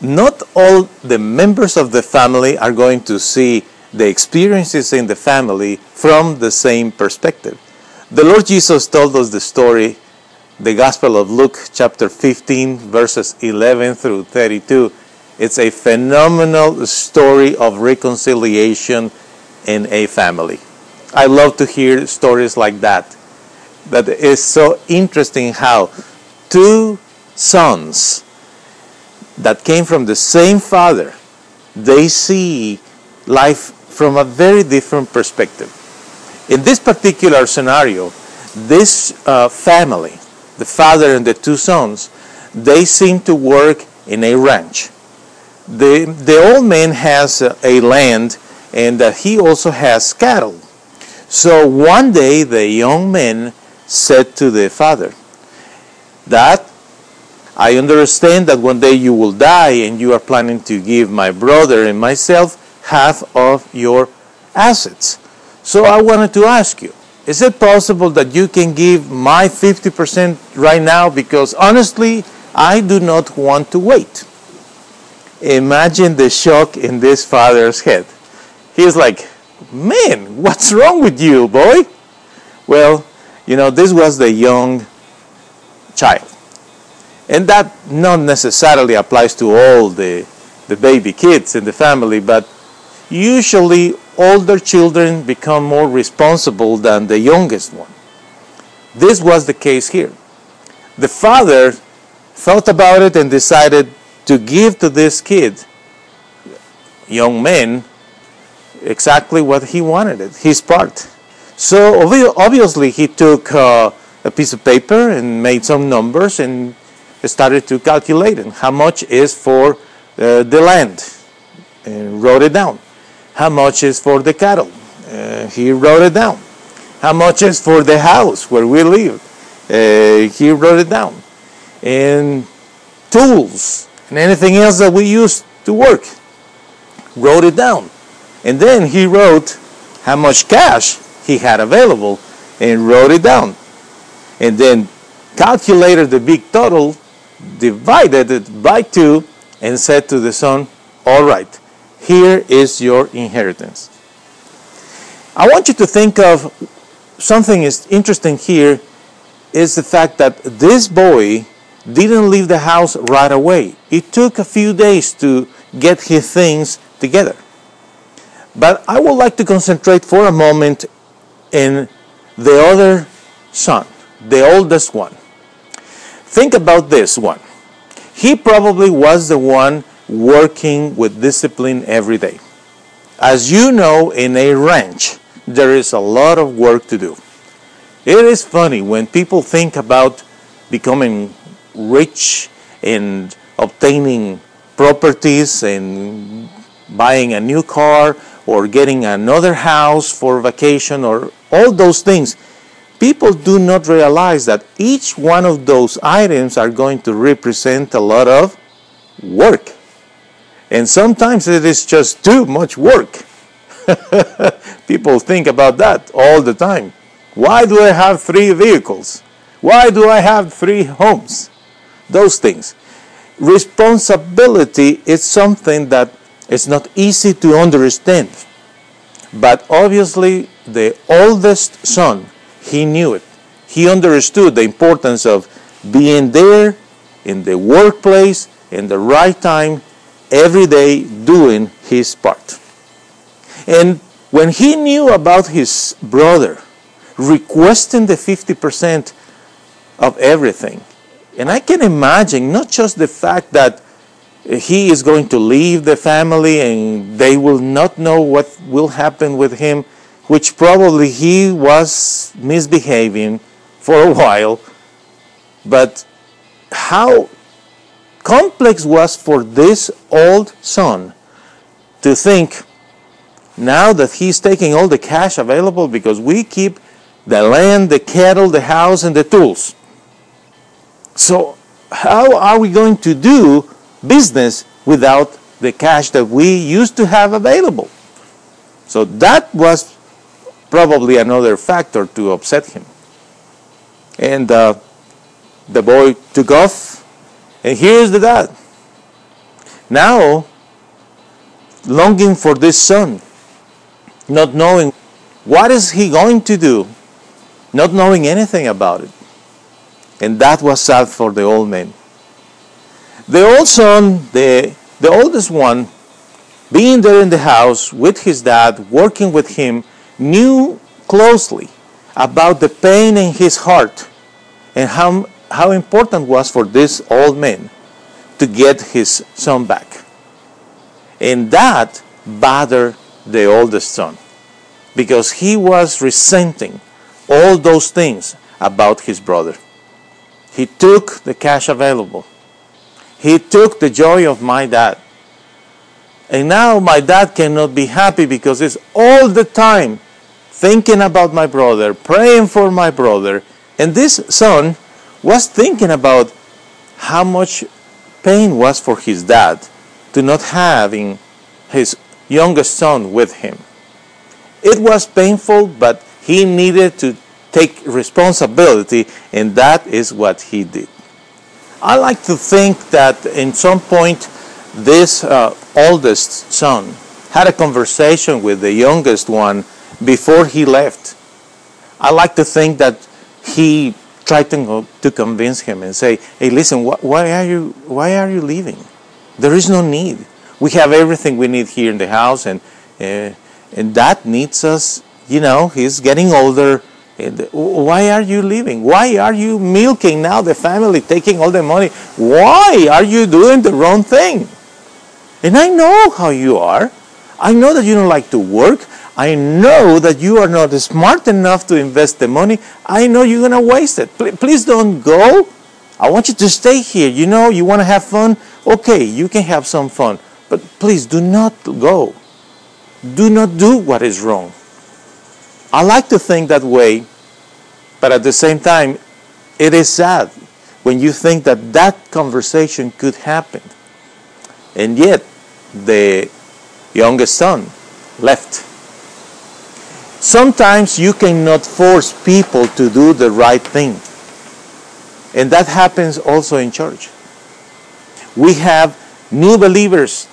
not all the members of the family are going to see the experiences in the family from the same perspective. The Lord Jesus told us the story, the Gospel of Luke, chapter 15, verses 11 through 32. It's a phenomenal story of reconciliation in a family. I love to hear stories like that. That is so interesting how two sons that came from the same father, they see life from a very different perspective. In this particular scenario, this uh, family, the father and the two sons, they seem to work in a ranch. The, the old man has a land and uh, he also has cattle. So one day the young man said to the father, Dad, I understand that one day you will die and you are planning to give my brother and myself half of your assets. So I wanted to ask you, is it possible that you can give my 50% right now? Because honestly, I do not want to wait. Imagine the shock in this father's head. He's like, man, what's wrong with you, boy? Well, you know, this was the young child. And that not necessarily applies to all the, the baby kids in the family, but usually older children become more responsible than the youngest one. This was the case here. The father thought about it and decided to give to this kid, young man, exactly what he wanted it, his part. So obviously he took uh, a piece of paper and made some numbers and started to calculate how much is for uh, the land and wrote it down. How much is for the cattle? Uh, he wrote it down. How much is for the house where we live? Uh, he wrote it down. And tools and anything else that we use to work, wrote it down. And then he wrote how much cash he had available and wrote it down. And then calculated the big total divided it by two and said to the son, All right, here is your inheritance. I want you to think of something is interesting here is the fact that this boy didn't leave the house right away. It took a few days to get his things together. But I would like to concentrate for a moment in the other son, the oldest one. Think about this one. He probably was the one working with discipline every day. As you know, in a ranch, there is a lot of work to do. It is funny when people think about becoming rich and obtaining properties and buying a new car or getting another house for vacation or all those things people do not realize that each one of those items are going to represent a lot of work. And sometimes it is just too much work. people think about that all the time. Why do I have three vehicles? Why do I have three homes? Those things. Responsibility is something that is not easy to understand. But obviously, the oldest son he knew it. He understood the importance of being there in the workplace in the right time every day doing his part. And when he knew about his brother requesting the 50% of everything, and I can imagine not just the fact that he is going to leave the family and they will not know what will happen with him which probably he was misbehaving for a while, but how complex was for this old son to think now that he's taking all the cash available because we keep the land, the cattle, the house, and the tools. So, how are we going to do business without the cash that we used to have available? So, that was probably another factor to upset him. And uh, the boy took off, and here's the dad. Now, longing for this son, not knowing what is he going to do, not knowing anything about it. And that was sad for the old man. The old son, the, the oldest one, being there in the house with his dad, working with him, knew closely about the pain in his heart and how, how important was for this old man to get his son back. And that bothered the oldest son because he was resenting all those things about his brother. He took the cash available. He took the joy of my dad. And now my dad cannot be happy because it's all the time thinking about my brother, praying for my brother. And this son was thinking about how much pain was for his dad to not having his youngest son with him. It was painful, but he needed to take responsibility, and that is what he did. I like to think that in some point, this uh, oldest son had a conversation with the youngest one before he left. I like to think that he tried to, to convince him and say, "Hey, listen, wh- why are you why are you leaving? There is no need. We have everything we need here in the house, and uh, and that needs us. You know, he's getting older." Why are you leaving? Why are you milking now the family, taking all the money? Why are you doing the wrong thing? And I know how you are. I know that you don't like to work. I know that you are not smart enough to invest the money. I know you're going to waste it. Please don't go. I want you to stay here. You know, you want to have fun? Okay, you can have some fun. But please do not go. Do not do what is wrong. I like to think that way, but at the same time, it is sad when you think that that conversation could happen. And yet, the youngest son left. Sometimes you cannot force people to do the right thing. And that happens also in church. We have new believers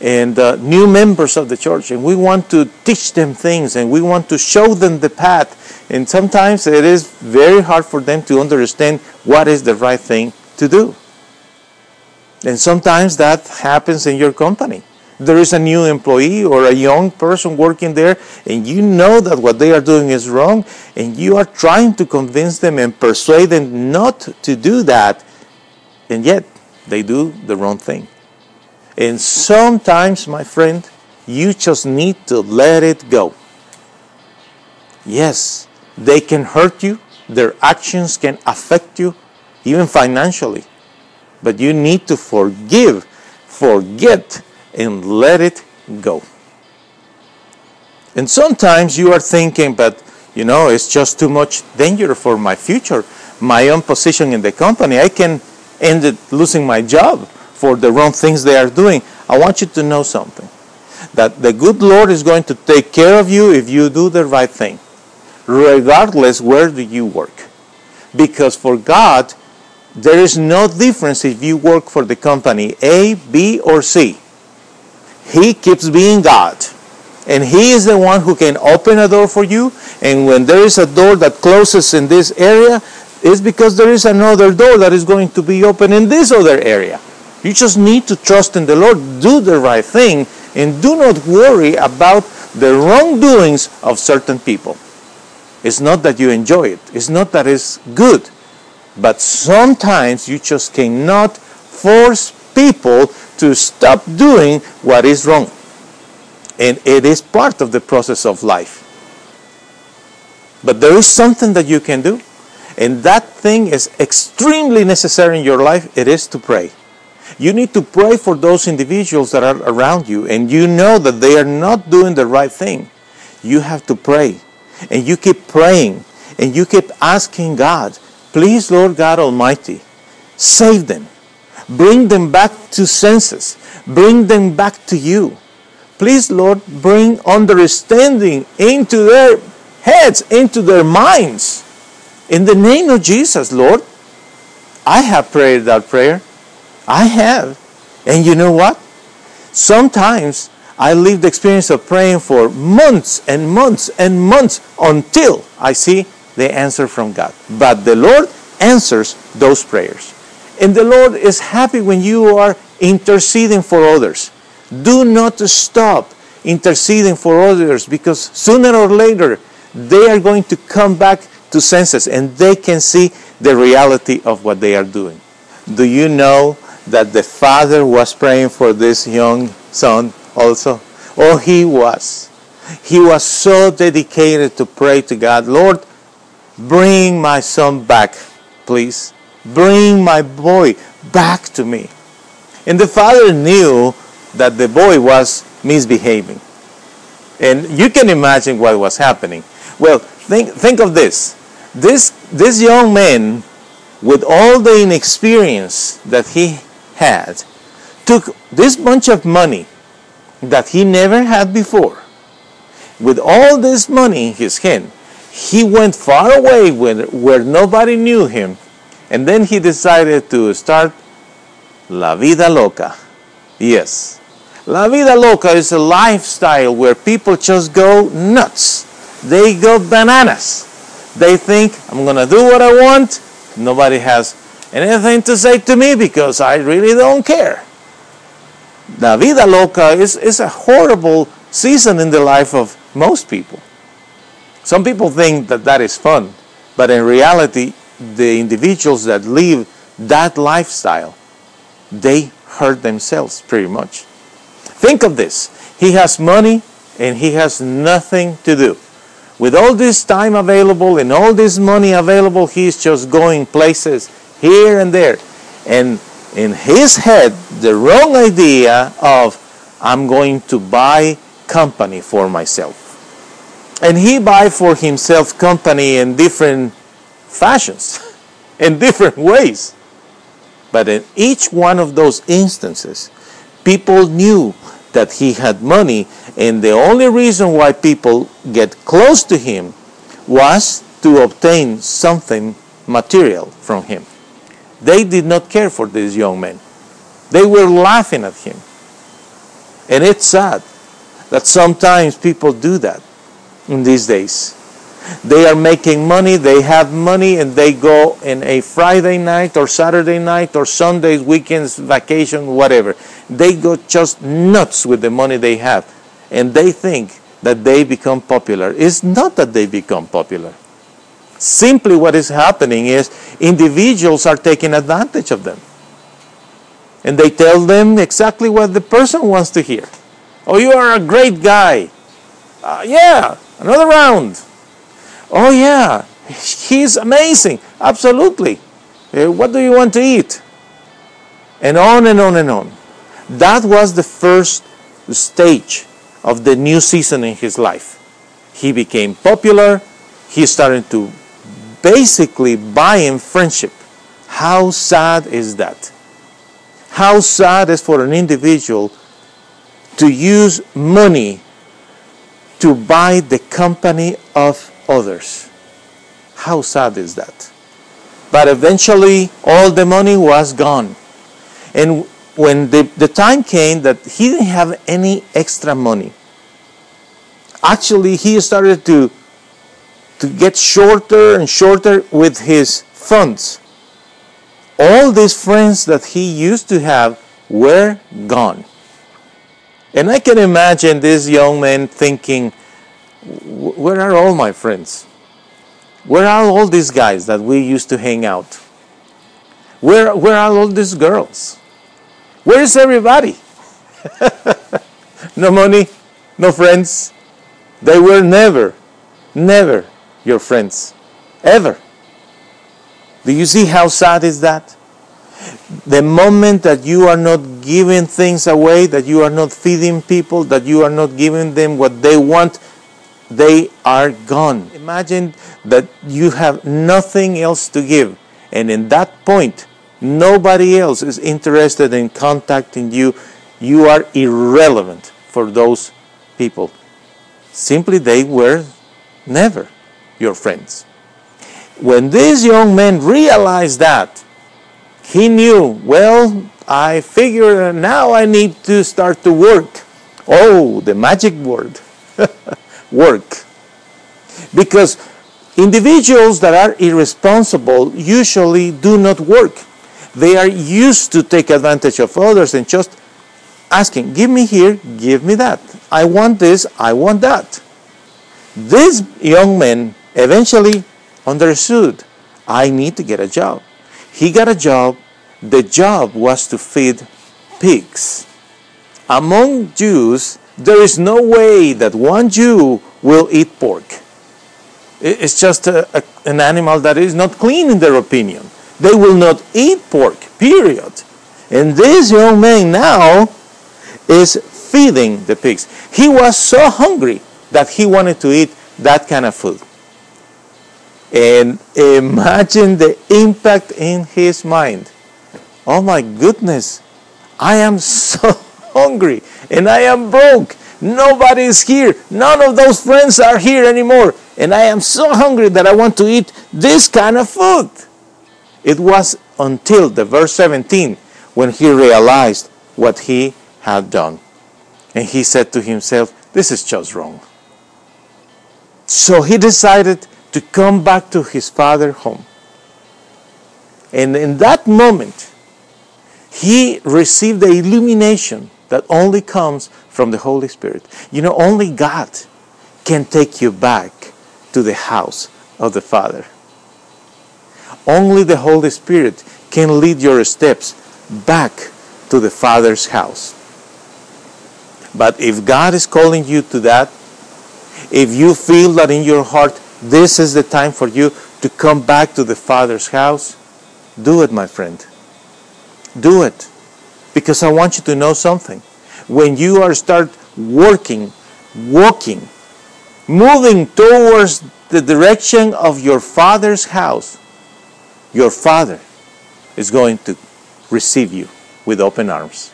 and uh, new members of the church, and we want to teach them things and we want to show them the path. And sometimes it is very hard for them to understand what is the right thing to do. And sometimes that happens in your company. There is a new employee or a young person working there, and you know that what they are doing is wrong, and you are trying to convince them and persuade them not to do that, and yet they do the wrong thing. And sometimes, my friend, you just need to let it go. Yes, they can hurt you, their actions can affect you, even financially. But you need to forgive, forget, and let it go. And sometimes you are thinking, but you know, it's just too much danger for my future, my own position in the company. I can end up losing my job for the wrong things they are doing. I want you to know something that the good Lord is going to take care of you if you do the right thing, regardless where do you work. Because for God, there is no difference if you work for the company A, B, or C. He keeps being God. And He is the one who can open a door for you. And when there is a door that closes in this area, it's because there is another door that is going to be open in this other area. You just need to trust in the Lord, do the right thing, and do not worry about the wrongdoings of certain people. It's not that you enjoy it, it's not that it's good, but sometimes you just cannot force people to stop doing what is wrong. And it is part of the process of life. But there is something that you can do, and that thing is extremely necessary in your life. It is to pray. You need to pray for those individuals that are around you and you know that they are not doing the right thing. You have to pray. And you keep praying and you keep asking God, please, Lord God Almighty, save them. Bring them back to senses. Bring them back to you. Please, Lord, bring understanding into their heads, into their minds. In the name of Jesus, Lord, I have prayed that prayer. I have. And you know what? Sometimes I live the experience of praying for months and months and months until I see the answer from God. But the Lord answers those prayers. And the Lord is happy when you are interceding for others. Do not stop interceding for others because sooner or later they are going to come back to senses and they can see the reality of what they are doing. Do you know that the father was praying for this young son also? Oh, he was. He was so dedicated to pray to God, Lord, bring my son back, please. Bring my boy back to me. And the father knew that the boy was misbehaving. And you can imagine what was happening. Well, think, think of this. This, this young man, with all the inexperience that he had, took this bunch of money that he never had before. With all this money in his hand, he went far away where, where nobody knew him, and then he decided to start La Vida Loca. Yes. La Vida Loca is a lifestyle where people just go nuts. They go bananas. They think, I'm going to do what I want. Nobody has anything to say to me because I really don't care. La vida loca is, is a horrible season in the life of most people. Some people think that that is fun, but in reality, the individuals that live that lifestyle, they hurt themselves pretty much. Think of this. He has money and he has nothing to do. With all this time available and all this money available, he's just going places here and there. And in his head the wrong idea of I'm going to buy company for myself. And he buy for himself company in different fashions, in different ways. But in each one of those instances, people knew that he had money, and the only reason why people get close to him was to obtain something material from him. They did not care for this young man. They were laughing at him. And it's sad that sometimes people do that in these days. They are making money, they have money, and they go in a Friday night or Saturday night or Sundays, weekends, vacation, whatever. They go just nuts with the money they have. And they think that they become popular. It's not that they become popular. Simply what is happening is individuals are taking advantage of them. And they tell them exactly what the person wants to hear. Oh, you are a great guy. Uh, yeah, another round. Oh, yeah, he's amazing. Absolutely. Uh, what do you want to eat? And on and on and on. That was the first stage of the new season in his life. He became popular. He started to basically buying friendship. How sad is that? How sad is for an individual to use money to buy the company of others. How sad is that? But eventually, all the money was gone. And when the, the time came that he didn't have any extra money, actually, he started to to get shorter and shorter with his funds. All these friends that he used to have were gone. And I can imagine this young man thinking, where are all my friends? Where are all these guys that we used to hang out? Where, where are all these girls? Where is everybody? no money, no friends. They were never, never your friends. Ever. Do you see how sad is that? The moment that you are not giving things away, that you are not feeding people, that you are not giving them what they want, they are gone. Imagine that you have nothing else to give. And in that point, nobody else is interested in contacting you. You are irrelevant for those people. Simply, they were never your friends. When this young man realized that, he knew, well, I figure now I need to start to work. Oh, the magic word work. Because individuals that are irresponsible usually do not work. They are used to take advantage of others and just asking, give me here, give me that. I want this, I want that. This young man eventually understood, I need to get a job. He got a job. The job was to feed pigs. Among Jews, there is no way that one Jew will eat pork. It's just a, a, an animal that is not clean in their opinion. They will not eat pork, period. And this young man now is feeding the pigs. He was so hungry that he wanted to eat that kind of food. And imagine the impact in his mind. Oh my goodness, I am so hungry and I am broke. Nobody is here. None of those friends are here anymore. And I am so hungry that I want to eat this kind of food. It was until the verse 17 when he realized what he had done. And he said to himself, This is just wrong. So he decided to come back to his father home. And in that moment, he received the illumination that only comes from the Holy Spirit. You know, only God can take you back to the house of the Father. Only the Holy Spirit can lead your steps back to the Father's house. But if God is calling you to that, if you feel that in your heart this is the time for you to come back to the Father's house, do it, my friend. Do it. Because I want you to know something. When you are start working, walking, moving towards the direction of your Father's house, your Father is going to receive you with open arms.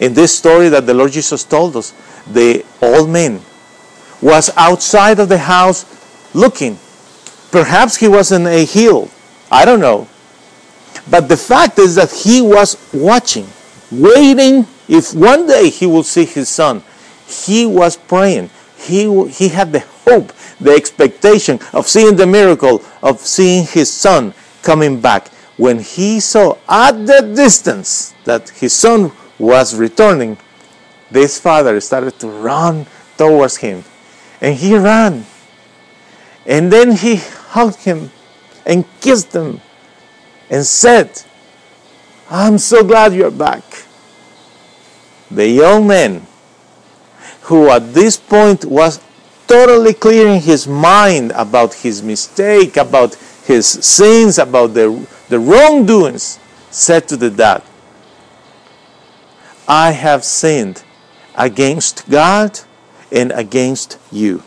In this story that the Lord Jesus told us, the old man was outside of the house looking. Perhaps he was in a hill. I don't know. But the fact is that he was watching, waiting if one day he will see his son. He was praying. He, he had the hope, the expectation of seeing the miracle, of seeing his son coming back. When he saw at the distance that his son was returning, this father started to run towards him. And he ran and then he hugged him and kissed him and said, I'm so glad you're back. The young man, who at this point was totally clearing his mind about his mistake, about his sins, about the, the wrongdoings, said to the dad, I have sinned against God and against you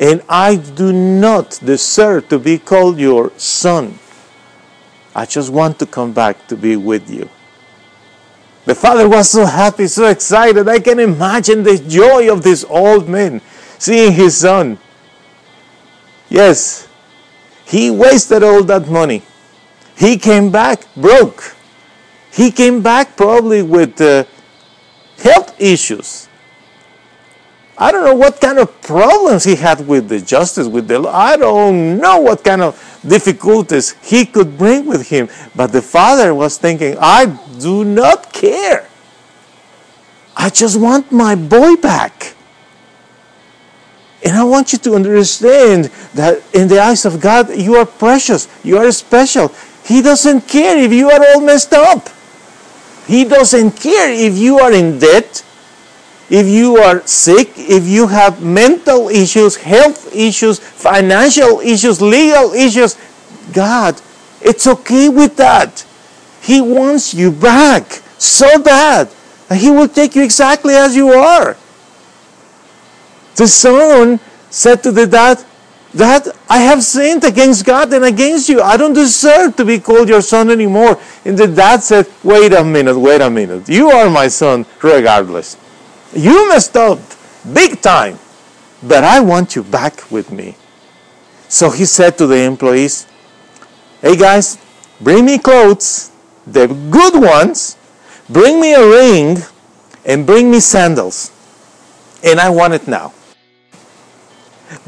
and I do not deserve to be called your son. I just want to come back to be with you. The father was so happy, so excited. I can imagine the joy of this old man seeing his son. Yes, he wasted all that money. He came back broke. He came back probably with uh, health issues. I don't know what kind of problems he had with the justice, with the law. I don't know what kind of difficulties he could bring with him. But the father was thinking, I do not care. I just want my boy back. And I want you to understand that in the eyes of God, you are precious, you are special. He doesn't care if you are all messed up. He doesn't care if you are in debt if you are sick, if you have mental issues, health issues, financial issues, legal issues, God, it's okay with that. He wants you back so bad that He will take you exactly as you are. The son said to the dad, Dad, I have sinned against God and against you. I don't deserve to be called your son anymore. And the dad said, Wait a minute, wait a minute. You are my son regardless. You messed up big time, but I want you back with me. So he said to the employees, Hey guys, bring me clothes, the good ones, bring me a ring, and bring me sandals. And I want it now.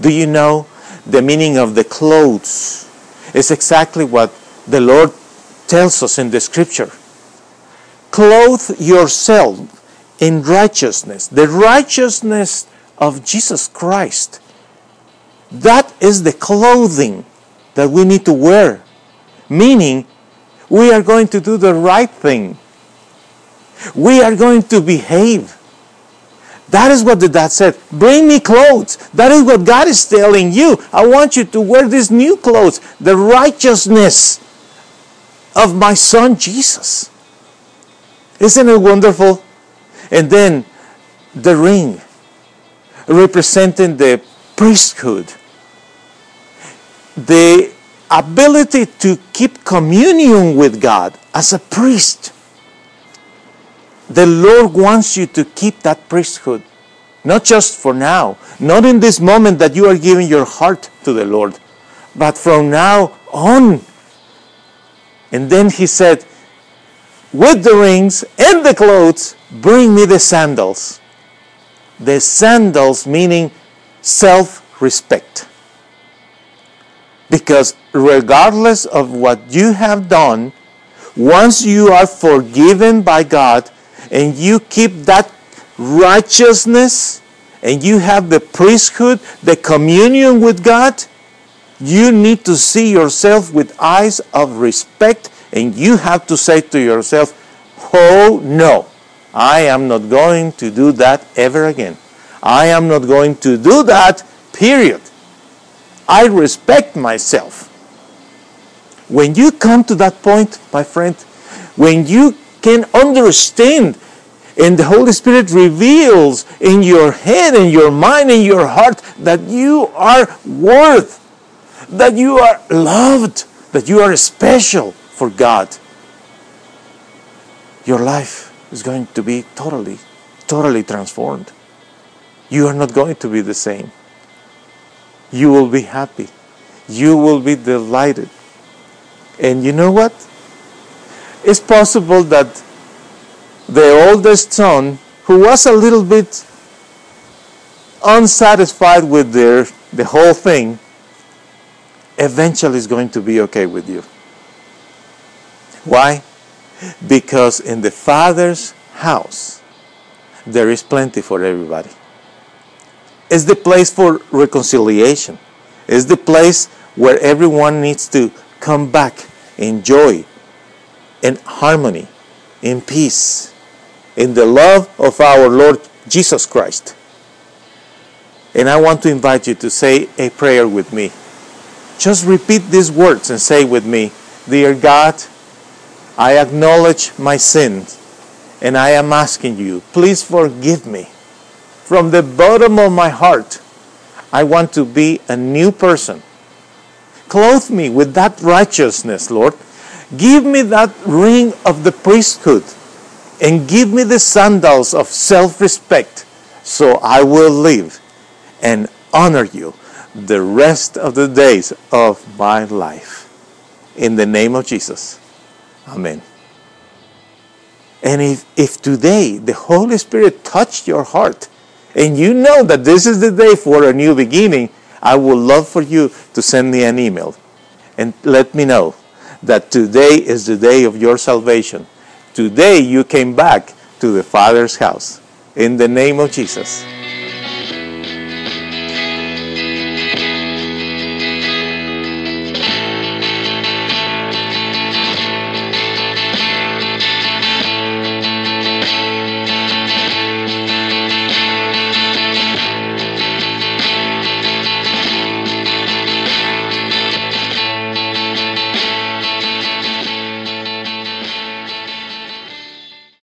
Do you know the meaning of the clothes? Is exactly what the Lord tells us in the scripture. Clothe yourself in righteousness, the righteousness of Jesus Christ. That is the clothing that we need to wear. Meaning, we are going to do the right thing. We are going to behave. That is what the dad said. Bring me clothes. That is what God is telling you. I want you to wear these new clothes, the righteousness of my son Jesus. Isn't it wonderful? And then the ring representing the priesthood, the ability to keep communion with God as a priest. The Lord wants you to keep that priesthood, not just for now, not in this moment that you are giving your heart to the Lord, but from now on. And then he said, with the rings and the clothes, bring me the sandals. The sandals meaning self respect. Because regardless of what you have done, once you are forgiven by God, and you keep that righteousness and you have the priesthood, the communion with God, you need to see yourself with eyes of respect and you have to say to yourself, Oh no, I am not going to do that ever again. I am not going to do that, period. I respect myself. When you come to that point, my friend, when you can understand and the Holy Spirit reveals in your head, in your mind, in your heart that you are worth, that you are loved, that you are special for God. Your life is going to be totally, totally transformed. You are not going to be the same. You will be happy. You will be delighted. And you know what? It's possible that the oldest son, who was a little bit unsatisfied with their, the whole thing, eventually is going to be okay with you. Why? Because in the Father's house, there is plenty for everybody. It's the place for reconciliation. It's the place where everyone needs to come back in joy, in harmony, in peace in the love of our Lord Jesus Christ. And I want to invite you to say a prayer with me. Just repeat these words and say with me, Dear God, I acknowledge my sins and I am asking you, please forgive me. From the bottom of my heart, I want to be a new person. Clothe me with that righteousness, Lord. Give me that ring of the priesthood and give me the sandals of self respect so I will live and honor you the rest of the days of my life. In the name of Jesus. Amen. And if, if today the Holy Spirit touched your heart and you know that this is the day for a new beginning, I would love for you to send me an email and let me know that today is the day of your salvation Today you came back to the Father's house. In the name of Jesus.